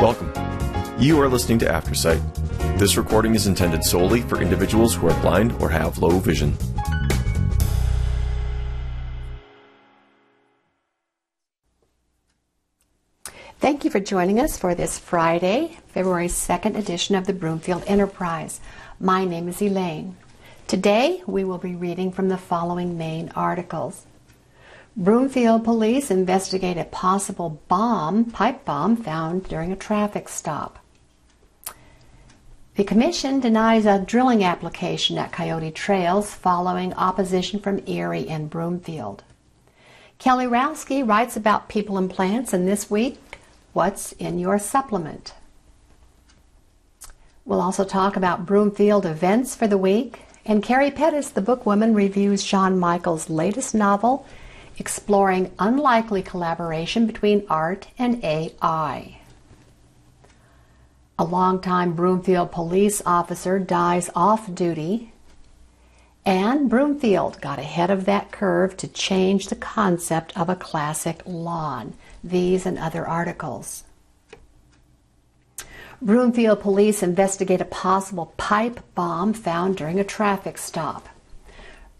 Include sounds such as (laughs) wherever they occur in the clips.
Welcome. You are listening to Aftersight. This recording is intended solely for individuals who are blind or have low vision. Thank you for joining us for this Friday, February 2nd edition of the Broomfield Enterprise. My name is Elaine. Today we will be reading from the following main articles. Broomfield police investigate a possible bomb, pipe bomb, found during a traffic stop. The commission denies a drilling application at Coyote Trails following opposition from Erie and Broomfield. Kelly Rowski writes about people and plants, and this week, what's in your supplement? We'll also talk about Broomfield events for the week, and Carrie Pettis, the bookwoman, reviews Sean Michaels' latest novel, exploring unlikely collaboration between art and AI. A longtime Broomfield police officer dies off duty, and Broomfield got ahead of that curve to change the concept of a classic lawn. These and other articles. Broomfield police investigate a possible pipe bomb found during a traffic stop.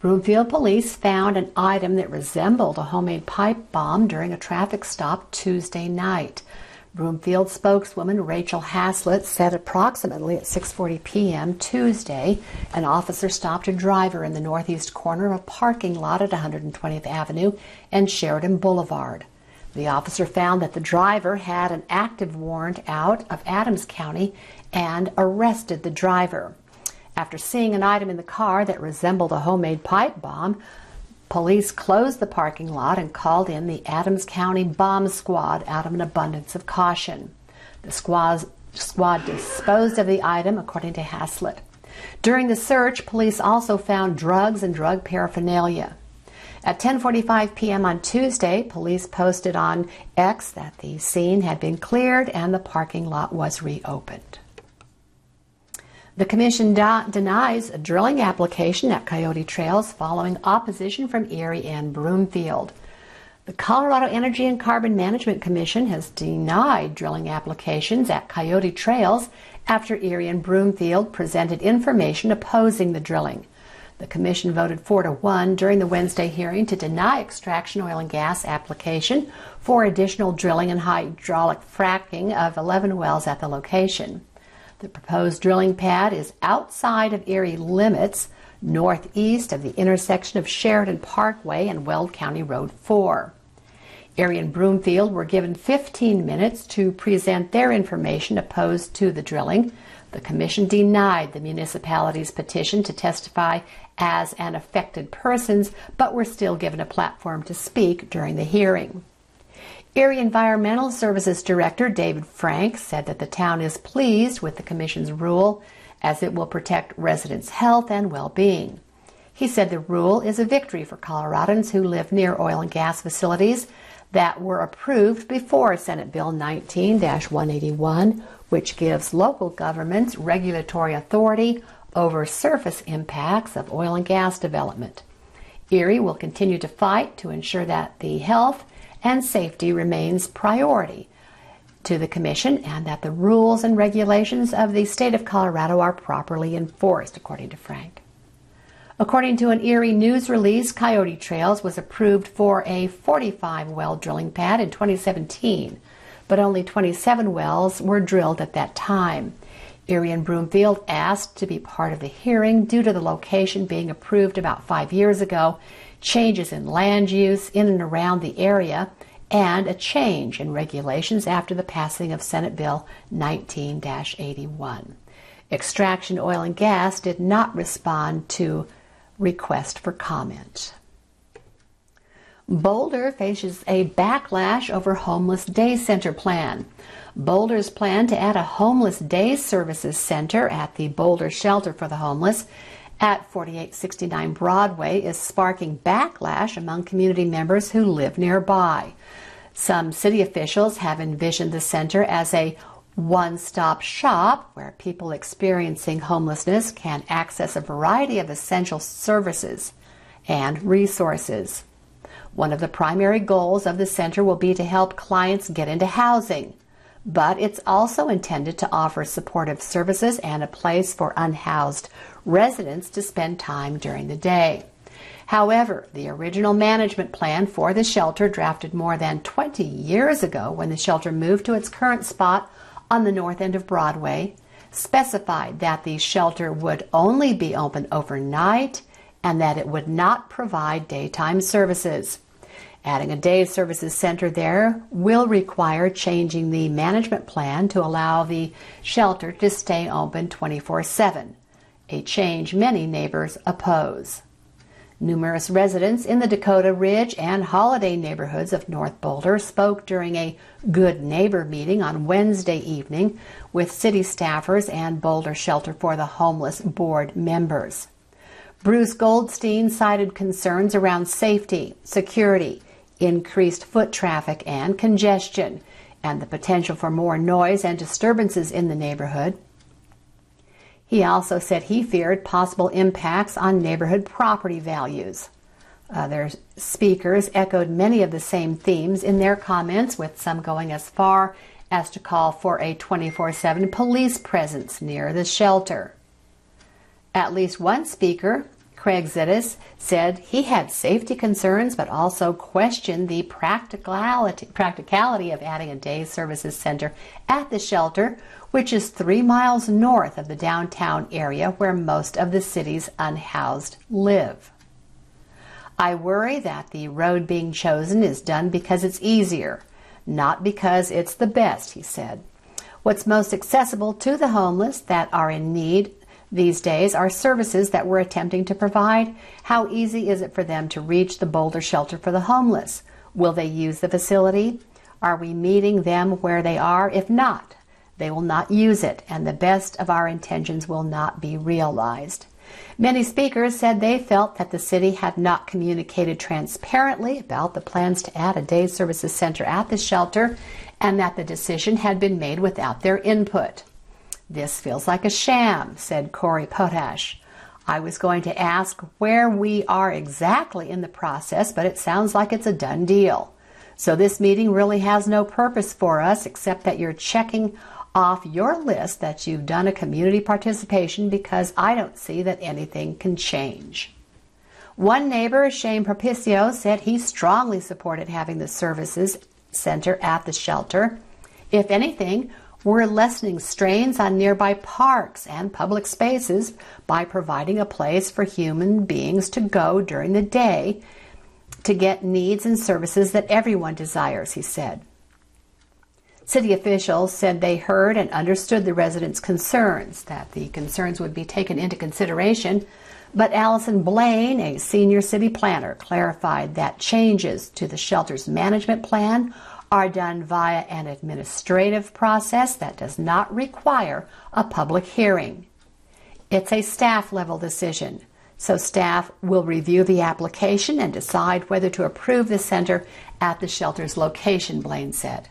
Broomfield police found an item that resembled a homemade pipe bomb during a traffic stop Tuesday night. Broomfield spokeswoman Rachel Haslett said approximately at 6:40 p.m. Tuesday, an officer stopped a driver in the northeast corner of a parking lot at 120th Avenue and Sheridan Boulevard. The officer found that the driver had an active warrant out of Adams County and arrested the driver. After seeing an item in the car that resembled a homemade pipe bomb, police closed the parking lot and called in the Adams County Bomb Squad out of an abundance of caution. The squad, squad disposed of the item, according to Haslett. During the search, police also found drugs and drug paraphernalia. At 10:45 p.m. on Tuesday, police posted on X that the scene had been cleared and the parking lot was reopened. The Commission denies a drilling application at Coyote Trails following opposition from Erie and Broomfield. The Colorado Energy and Carbon Management Commission has denied drilling applications at Coyote Trails after Erie and Broomfield presented information opposing the drilling. The Commission voted 4 to 1 during the Wednesday hearing to deny extraction oil and gas application for additional drilling and hydraulic fracking of 11 wells at the location. The proposed drilling pad is outside of Erie limits, northeast of the intersection of Sheridan Parkway and Weld County Road 4. Erie and Broomfield were given 15 minutes to present their information opposed to the drilling. The Commission denied the municipality's petition to testify as an affected persons, but were still given a platform to speak during the hearing. Erie Environmental Services Director David Frank said that the town is pleased with the Commission's rule as it will protect residents' health and well being. He said the rule is a victory for Coloradans who live near oil and gas facilities that were approved before Senate Bill 19 181, which gives local governments regulatory authority over surface impacts of oil and gas development. Erie will continue to fight to ensure that the health and safety remains priority to the Commission and that the rules and regulations of the state of Colorado are properly enforced, according to Frank. According to an Erie news release, Coyote Trails was approved for a 45 well drilling pad in 2017, but only 27 wells were drilled at that time. Erie and Broomfield asked to be part of the hearing due to the location being approved about five years ago changes in land use in and around the area, and a change in regulations after the passing of Senate Bill 19 81. Extraction Oil and Gas did not respond to request for comment. Boulder faces a backlash over homeless day center plan. Boulder's plan to add a homeless day services center at the Boulder Shelter for the Homeless at 4869 Broadway is sparking backlash among community members who live nearby. Some city officials have envisioned the center as a one stop shop where people experiencing homelessness can access a variety of essential services and resources. One of the primary goals of the center will be to help clients get into housing. But it's also intended to offer supportive services and a place for unhoused residents to spend time during the day. However, the original management plan for the shelter, drafted more than 20 years ago when the shelter moved to its current spot on the north end of Broadway, specified that the shelter would only be open overnight and that it would not provide daytime services. Adding a day services center there will require changing the management plan to allow the shelter to stay open 24 7, a change many neighbors oppose. Numerous residents in the Dakota Ridge and Holiday neighborhoods of North Boulder spoke during a Good Neighbor meeting on Wednesday evening with city staffers and Boulder Shelter for the Homeless board members. Bruce Goldstein cited concerns around safety, security, increased foot traffic and congestion, and the potential for more noise and disturbances in the neighborhood. He also said he feared possible impacts on neighborhood property values. Other speakers echoed many of the same themes in their comments, with some going as far as to call for a 24 7 police presence near the shelter. At least one speaker, Craig Zittis, said he had safety concerns but also questioned the practicality, practicality of adding a day services center at the shelter which is three miles north of the downtown area where most of the city's unhoused live. I worry that the road being chosen is done because it's easier, not because it's the best, he said. What's most accessible to the homeless that are in need these days are services that we're attempting to provide. How easy is it for them to reach the Boulder Shelter for the Homeless? Will they use the facility? Are we meeting them where they are? If not, they will not use it, and the best of our intentions will not be realized. Many speakers said they felt that the city had not communicated transparently about the plans to add a day services center at the shelter and that the decision had been made without their input. This feels like a sham, said Corey Potash. I was going to ask where we are exactly in the process, but it sounds like it's a done deal. So this meeting really has no purpose for us except that you're checking off your list that you've done a community participation because I don't see that anything can change. One neighbor, Shane Propicio, said he strongly supported having the services center at the shelter. If anything, we're lessening strains on nearby parks and public spaces by providing a place for human beings to go during the day to get needs and services that everyone desires, he said. City officials said they heard and understood the residents' concerns, that the concerns would be taken into consideration, but Allison Blaine, a senior city planner, clarified that changes to the shelter's management plan are done via an administrative process that does not require a public hearing. It's a staff level decision, so staff will review the application and decide whether to approve the center at the shelter's location, Blaine said.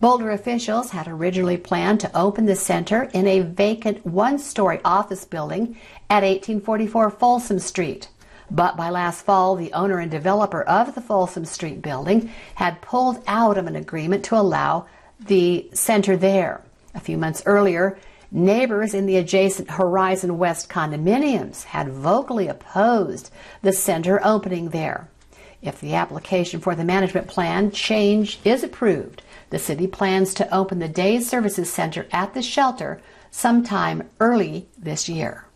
Boulder officials had originally planned to open the center in a vacant one story office building at 1844 Folsom Street. But by last fall, the owner and developer of the Folsom Street building had pulled out of an agreement to allow the center there. A few months earlier, neighbors in the adjacent Horizon West condominiums had vocally opposed the center opening there. If the application for the management plan change is approved, the city plans to open the Day Services Center at the shelter sometime early this year.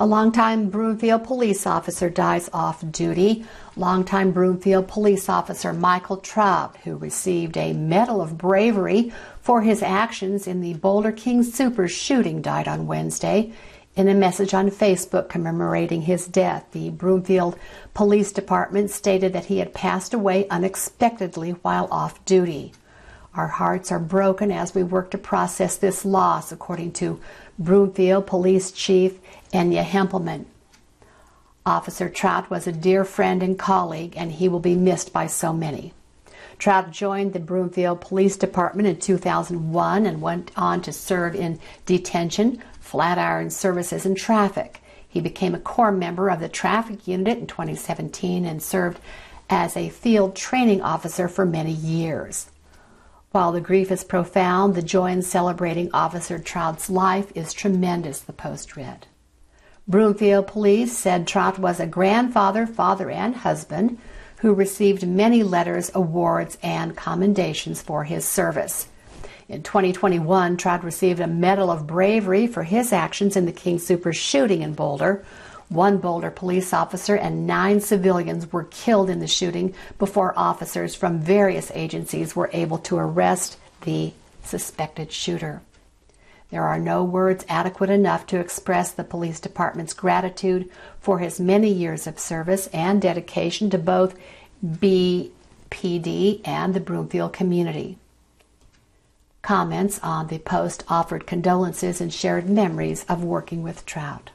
A longtime Broomfield police officer dies off duty. Longtime Broomfield police officer Michael Traub, who received a Medal of Bravery for his actions in the Boulder King Sooper shooting, died on Wednesday. In a message on Facebook commemorating his death, the Broomfield Police Department stated that he had passed away unexpectedly while off duty. Our hearts are broken as we work to process this loss, according to Broomfield Police Chief Enya Hempelman. Officer Trout was a dear friend and colleague, and he will be missed by so many. Trout joined the Broomfield Police Department in 2001 and went on to serve in detention, Flatiron Services, and Traffic. He became a core member of the Traffic Unit in 2017 and served as a field training officer for many years. While the grief is profound, the joy in celebrating Officer Trout's life is tremendous, the Post read. Broomfield Police said Trout was a grandfather, father, and husband who received many letters, awards, and commendations for his service. In 2021, Trout received a Medal of Bravery for his actions in the King Sooper shooting in Boulder, one Boulder police officer and nine civilians were killed in the shooting before officers from various agencies were able to arrest the suspected shooter. There are no words adequate enough to express the police department's gratitude for his many years of service and dedication to both BPD and the Broomfield community. Comments on the post offered condolences and shared memories of working with Trout.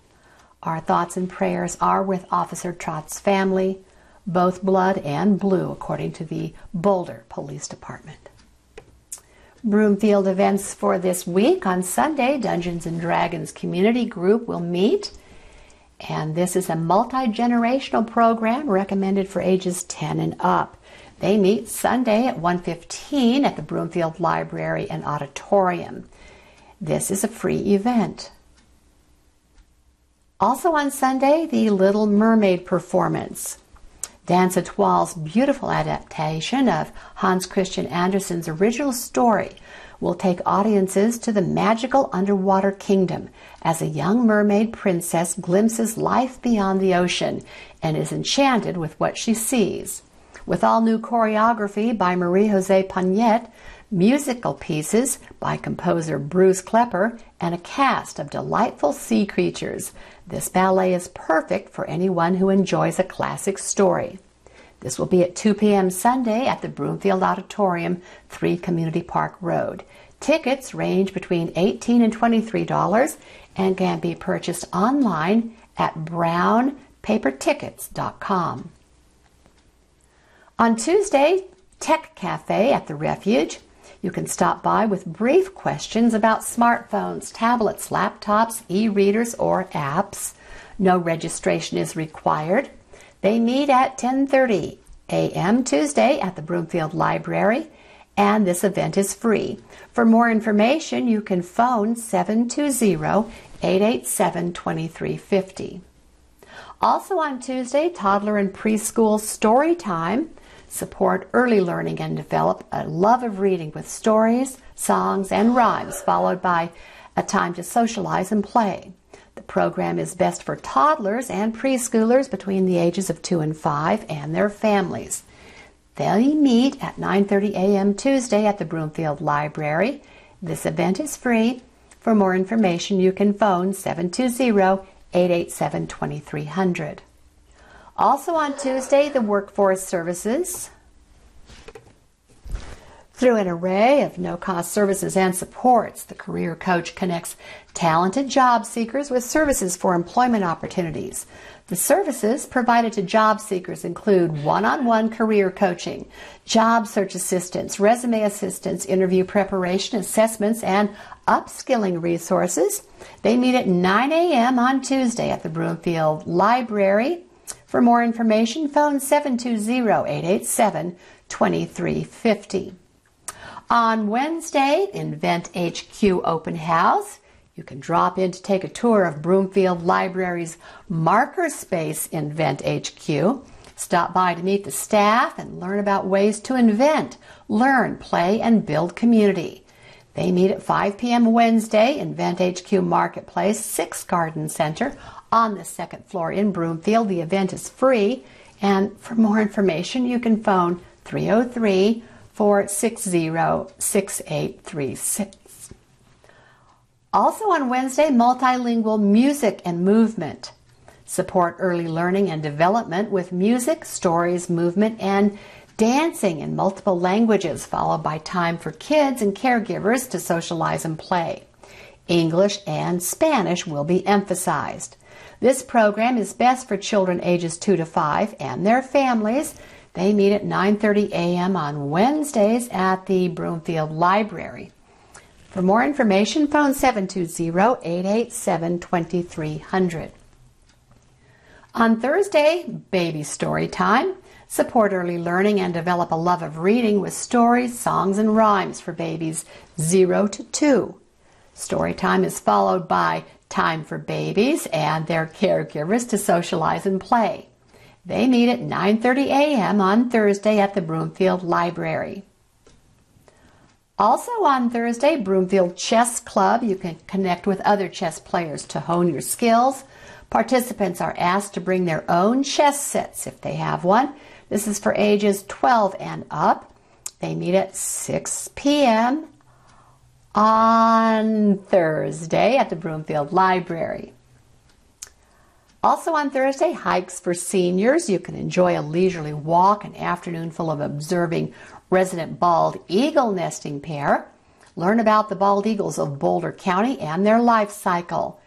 Our thoughts and prayers are with Officer Trout's family, both blood and blue, according to the Boulder Police Department. Broomfield events for this week. On Sunday, Dungeons and Dragons Community Group will meet. And this is a multi generational program recommended for ages 10 and up. They meet Sunday at 1:15 at the Broomfield Library and Auditorium. This is a free event. Also on Sunday, the Little Mermaid performance. Dance Etoile's beautiful adaptation of Hans Christian Andersen's original story will take audiences to the magical underwater kingdom as a young mermaid princess glimpses life beyond the ocean and is enchanted with what she sees. With all new choreography by Marie Jose Pagnette, musical pieces by composer Bruce Klepper, and a cast of delightful sea creatures, this ballet is perfect for anyone who enjoys a classic story. This will be at 2 p.m. Sunday at the Broomfield Auditorium, 3 Community Park Road. Tickets range between 18 and $23 and can be purchased online at brownpapertickets.com. On Tuesday, Tech Cafe at the Refuge. You can stop by with brief questions about smartphones, tablets, laptops, e-readers, or apps. No registration is required. They meet at 10:30 a.m. Tuesday at the Broomfield Library, and this event is free. For more information, you can phone 720-887-2350. Also on Tuesday, toddler and preschool story time support early learning and develop a love of reading with stories, songs, and rhymes, followed by a time to socialize and play. The program is best for toddlers and preschoolers between the ages of 2 and 5 and their families. They meet at 9:30 a.m. Tuesday at the Broomfield Library. This event is free. For more information, you can phone 720-887-2300. Also on Tuesday, the Workforce Services. Through an array of no cost services and supports, the Career Coach connects talented job seekers with services for employment opportunities. The services provided to job seekers include one on one career coaching, job search assistance, resume assistance, interview preparation, assessments, and upskilling resources. They meet at 9 a.m. on Tuesday at the Broomfield Library. For more information, phone 720-887-2350. On Wednesday, Invent HQ Open House, you can drop in to take a tour of Broomfield Library's maker space Invent HQ. Stop by to meet the staff and learn about ways to invent, learn, play, and build community. They meet at 5 p.m. Wednesday, Invent HQ Marketplace, 6 Garden Center on the second floor in Broomfield. The event is free, and for more information, you can phone 303 460 6836. Also on Wednesday, multilingual music and movement. Support early learning and development with music, stories, movement, and dancing in multiple languages, followed by time for kids and caregivers to socialize and play. English and Spanish will be emphasized. This program is best for children ages 2 to 5 and their families. They meet at 9:30 a.m. on Wednesdays at the Broomfield Library. For more information, phone 720-887-2300. On Thursday, baby story time. Support early learning and develop a love of reading with stories, songs, and rhymes for babies 0 to 2. Story time is followed by time for babies and their caregivers to socialize and play. They meet at 9:30 a.m. on Thursday at the Broomfield Library. Also on Thursday, Broomfield Chess Club. You can connect with other chess players to hone your skills. Participants are asked to bring their own chess sets if they have one. This is for ages 12 and up. They meet at 6 p.m. on Thursday at the Broomfield Library. Also on Thursday, hikes for seniors. You can enjoy a leisurely walk, an afternoon full of observing resident bald eagle nesting pair. Learn about the bald eagles of Boulder County and their life cycle.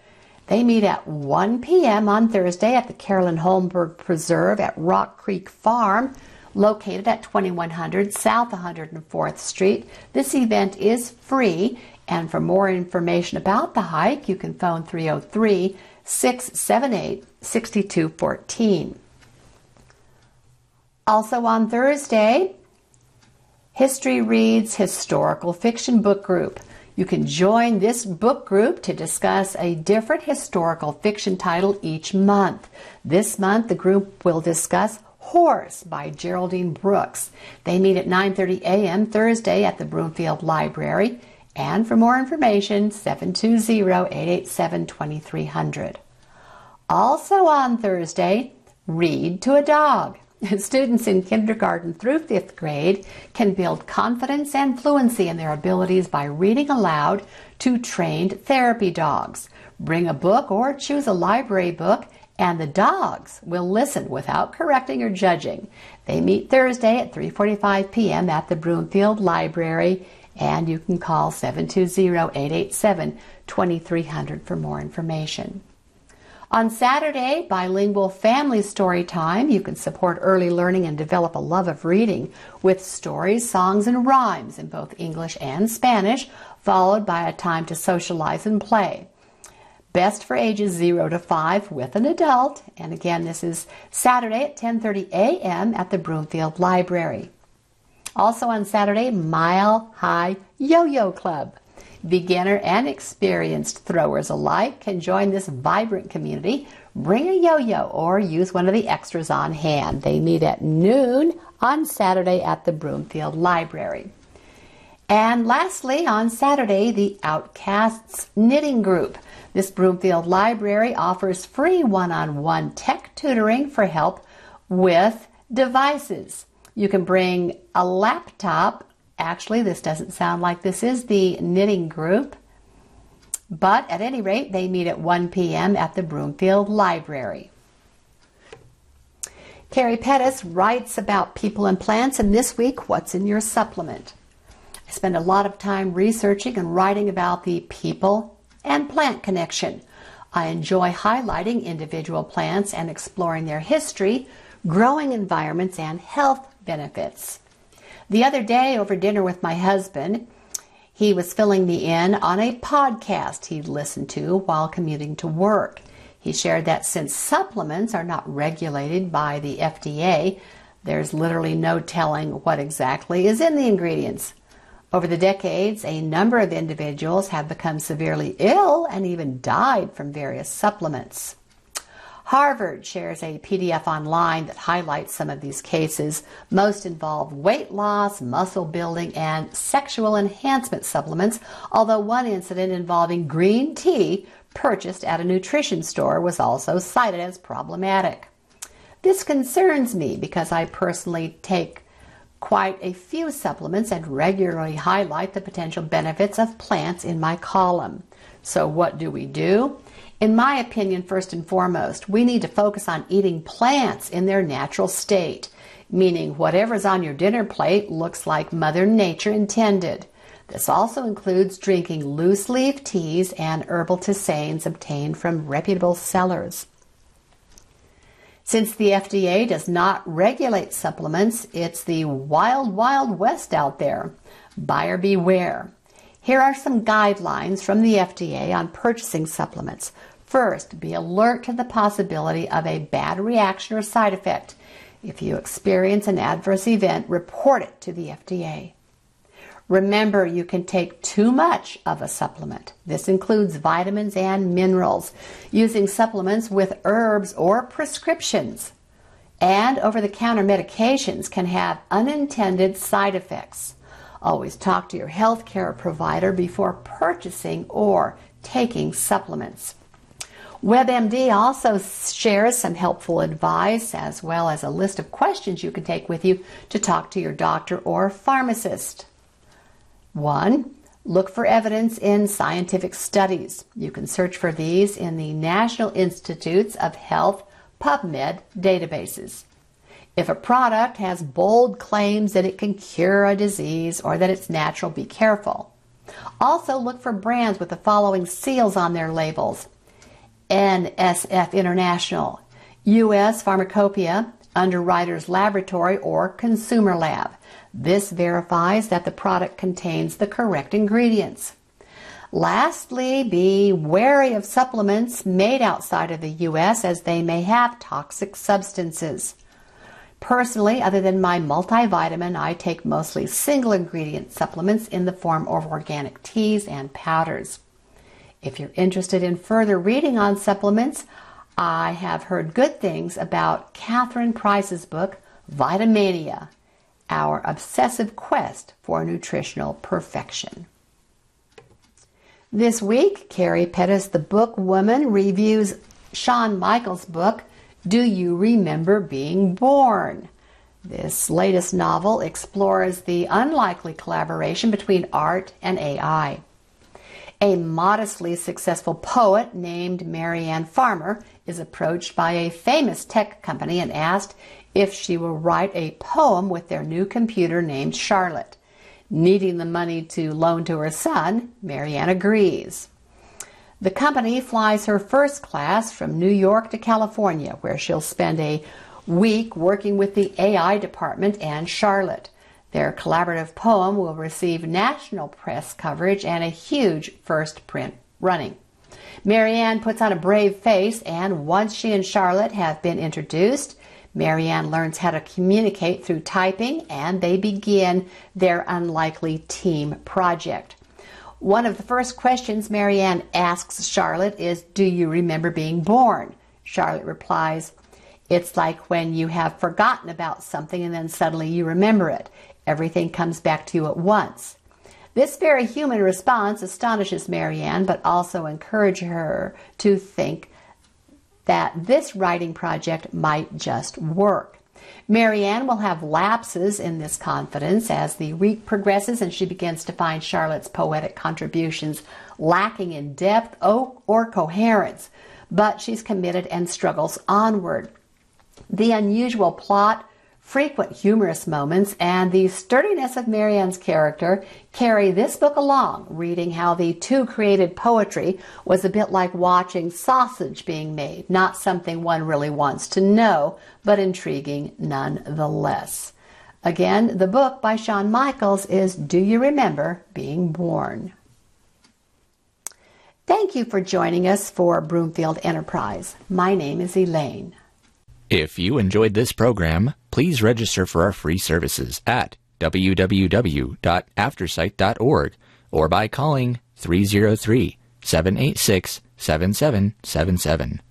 They meet at 1 p.m. on Thursday at the Carolyn Holmberg Preserve at Rock Creek Farm, located at 2100 South 104th Street. This event is free, and for more information about the hike, you can phone 303 678 6214. Also on Thursday, History Reads Historical Fiction Book Group. You can join this book group to discuss a different historical fiction title each month. This month, the group will discuss Horse by Geraldine Brooks. They meet at 9:30 a.m. Thursday at the Broomfield Library. And for more information, 720-887-2300. Also on Thursday, Read to a Dog. (laughs) Students in kindergarten through fifth grade can build confidence and fluency in their abilities by reading aloud to trained therapy dogs. Bring a book or choose a library book, and the dogs will listen without correcting or judging. They meet Thursday at 3:45 p.m. at the Broomfield Library, and you can call 720-887-2300 for more information. On Saturday, bilingual family story time, you can support early learning and develop a love of reading with stories, songs, and rhymes in both English and Spanish, followed by a time to socialize and play. Best for ages 0 to 5 with an adult, and again, this is Saturday at 10:30 a.m. at the Broomfield Library. Also on Saturday, Mile High Yo-Yo Club. Beginner and experienced throwers alike can join this vibrant community. Bring a yo yo or use one of the extras on hand. They meet at noon on Saturday at the Broomfield Library. And lastly, on Saturday, the Outcasts Knitting Group. This Broomfield Library offers free one on one tech tutoring for help with devices. You can bring a laptop, Actually, this doesn't sound like this is the knitting group, but at any rate, they meet at 1 p.m. at the Broomfield Library. Carrie Pettis writes about people and plants, and this week, what's in your supplement? I spend a lot of time researching and writing about the people and plant connection. I enjoy highlighting individual plants and exploring their history, growing environments, and health benefits. The other day, over dinner with my husband, he was filling me in on a podcast he'd listened to while commuting to work. He shared that since supplements are not regulated by the FDA, there's literally no telling what exactly is in the ingredients. Over the decades, a number of individuals have become severely ill and even died from various supplements. Harvard shares a PDF online that highlights some of these cases. Most involve weight loss, muscle building, and sexual enhancement supplements, although one incident involving green tea purchased at a nutrition store was also cited as problematic. This concerns me because I personally take quite a few supplements and regularly highlight the potential benefits of plants in my column. So, what do we do? In my opinion, first and foremost, we need to focus on eating plants in their natural state, meaning whatever's on your dinner plate looks like Mother Nature intended. This also includes drinking loose leaf teas and herbal tisanes obtained from reputable sellers. Since the FDA does not regulate supplements, it's the wild, wild west out there. Buyer beware. Here are some guidelines from the FDA on purchasing supplements. First, be alert to the possibility of a bad reaction or side effect. If you experience an adverse event, report it to the FDA. Remember, you can take too much of a supplement. This includes vitamins and minerals, using supplements with herbs or prescriptions. And over the counter medications can have unintended side effects. Always talk to your healthcare provider before purchasing or taking supplements. WebMD also shares some helpful advice as well as a list of questions you can take with you to talk to your doctor or pharmacist. One, look for evidence in scientific studies. You can search for these in the National Institutes of Health PubMed databases. If a product has bold claims that it can cure a disease or that it's natural, be careful. Also, look for brands with the following seals on their labels NSF International, U.S. Pharmacopoeia, Underwriters Laboratory, or Consumer Lab. This verifies that the product contains the correct ingredients. Lastly, be wary of supplements made outside of the U.S. as they may have toxic substances. Personally, other than my multivitamin, I take mostly single ingredient supplements in the form of organic teas and powders. If you're interested in further reading on supplements, I have heard good things about Catherine Price's book, Vitamania our obsessive quest for nutritional perfection. This week, Carrie Pettis, the book woman, reviews Sean Michaels' book, Do You Remember Being Born? This latest novel explores the unlikely collaboration between art and AI. A modestly successful poet named Marianne Farmer is approached by a famous tech company and asked if she will write a poem with their new computer named Charlotte. Needing the money to loan to her son, Marianne agrees. The company flies her first class from New York to California, where she'll spend a week working with the AI department and Charlotte. Their collaborative poem will receive national press coverage and a huge first print running. Marianne puts on a brave face, and once she and Charlotte have been introduced, Marianne learns how to communicate through typing and they begin their unlikely team project. One of the first questions Marianne asks Charlotte is, Do you remember being born? Charlotte replies, It's like when you have forgotten about something and then suddenly you remember it. Everything comes back to you at once. This very human response astonishes Marianne, but also encourages her to think that this writing project might just work. Marianne will have lapses in this confidence as the week progresses and she begins to find Charlotte's poetic contributions lacking in depth or coherence, but she's committed and struggles onward. The unusual plot frequent humorous moments, and the sturdiness of Marianne's character carry this book along, reading how the two created poetry was a bit like watching sausage being made, not something one really wants to know, but intriguing nonetheless. Again, the book by Sean Michaels is Do You Remember Being Born? Thank you for joining us for Broomfield Enterprise. My name is Elaine. If you enjoyed this program, please register for our free services at www.aftersight.org or by calling 303 786 7777.